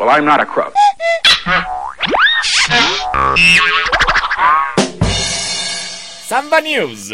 Well, I'm not a crook. Samba News.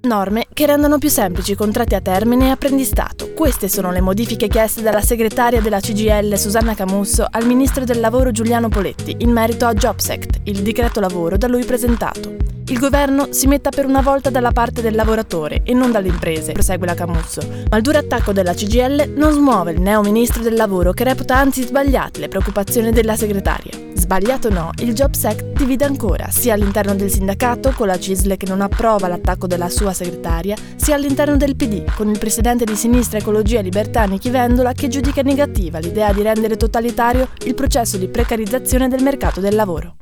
Norme che rendono più semplici i contratti a termine e apprendistato. Queste sono le modifiche chieste dalla segretaria della CGL Susanna Camusso al ministro del lavoro Giuliano Poletti in merito a Jobs Act, il decreto lavoro da lui presentato. Il governo si metta per una volta dalla parte del lavoratore e non dalle imprese, prosegue la Camusso. Ma il duro attacco della CGL non smuove il neo ministro del lavoro che reputa anzi sbagliate le preoccupazioni della segretaria. Sbagliato no, il Jobs Act divide ancora, sia all'interno del sindacato, con la CISL che non approva l'attacco della sua segretaria, sia all'interno del PD, con il presidente di Sinistra Ecologia e Libertà Nichi Vendola che giudica negativa l'idea di rendere totalitario il processo di precarizzazione del mercato del lavoro.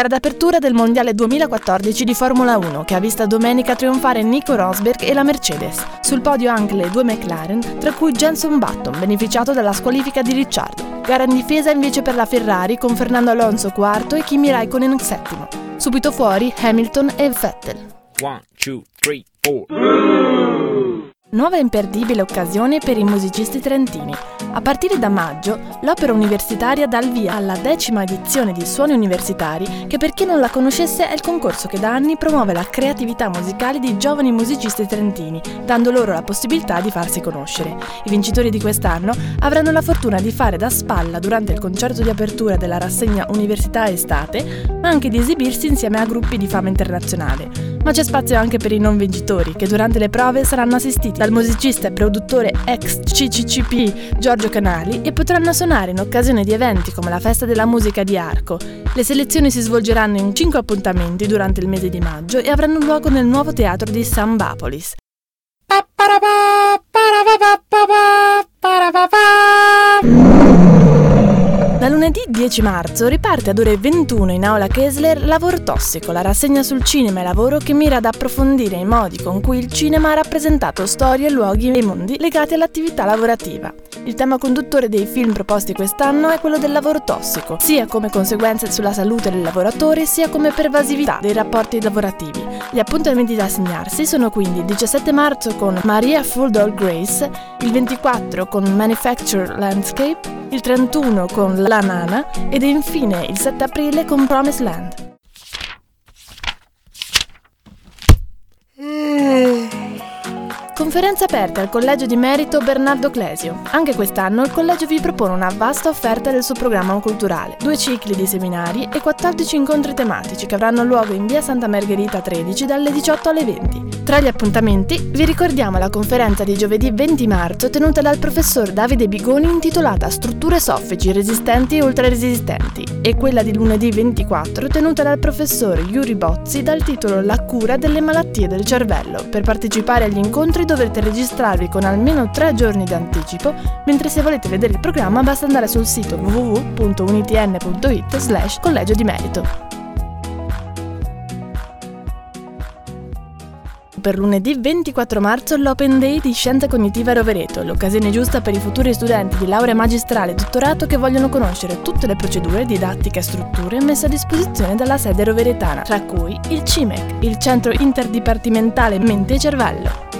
Gara d'apertura del Mondiale 2014 di Formula 1 che ha visto domenica trionfare Nico Rosberg e la Mercedes. Sul podio anche le due McLaren, tra cui Jenson Button, beneficiato dalla squalifica di Ricciardo. Gara in difesa invece per la Ferrari con Fernando Alonso quarto e Kimi Raikkonen settimo. Subito fuori Hamilton e Vettel. One, two, three, four. Nuova e imperdibile occasione per i musicisti trentini. A partire da maggio, l'Opera Universitaria dà il via alla decima edizione di Suoni Universitari, che per chi non la conoscesse è il concorso che da anni promuove la creatività musicale di giovani musicisti trentini, dando loro la possibilità di farsi conoscere. I vincitori di quest'anno avranno la fortuna di fare da spalla durante il concerto di apertura della rassegna Università Estate, ma anche di esibirsi insieme a gruppi di fama internazionale. Ma c'è spazio anche per i non vincitori, che durante le prove saranno assistiti dal musicista e produttore ex CCCP Giorgio Canali e potranno suonare in occasione di eventi come la Festa della Musica di Arco. Le selezioni si svolgeranno in cinque appuntamenti durante il mese di maggio e avranno luogo nel nuovo teatro di Sambapolis. Da lunedì 10 marzo riparte ad ore 21 in aula Kessler Lavoro Tossico, la rassegna sul cinema e lavoro che mira ad approfondire i modi con cui il cinema ha rappresentato storie, luoghi e mondi legati all'attività lavorativa. Il tema conduttore dei film proposti quest'anno è quello del lavoro tossico, sia come conseguenze sulla salute del lavoratore, sia come pervasività dei rapporti lavorativi. Gli appuntamenti da segnarsi sono quindi il 17 marzo con Maria Full Grace, il 24 con Manufacture Landscape, il 31 con La Nana ed infine il 7 aprile con Promise Land. Conferenza aperta al Collegio di Merito Bernardo Clesio. Anche quest'anno il collegio vi propone una vasta offerta del suo programma culturale, due cicli di seminari e 14 incontri tematici che avranno luogo in via Santa Margherita 13 dalle 18 alle 20. Tra gli appuntamenti vi ricordiamo la conferenza di giovedì 20 marzo tenuta dal professor Davide Bigoni intitolata Strutture soffici resistenti e ultraresistenti e quella di lunedì 24 tenuta dal professor Yuri Bozzi dal titolo La cura delle malattie del cervello. Per partecipare agli incontri dovrete registrarvi con almeno tre giorni d'anticipo, mentre se volete vedere il programma basta andare sul sito www.unitn.it slash collegio di merito. Per lunedì 24 marzo l'Open Day di Scienza Cognitiva Rovereto, l'occasione giusta per i futuri studenti di laurea magistrale e dottorato che vogliono conoscere tutte le procedure, didattiche e strutture messe a disposizione dalla sede roveretana, tra cui il CIMEC, il Centro Interdipartimentale Mente e Cervello.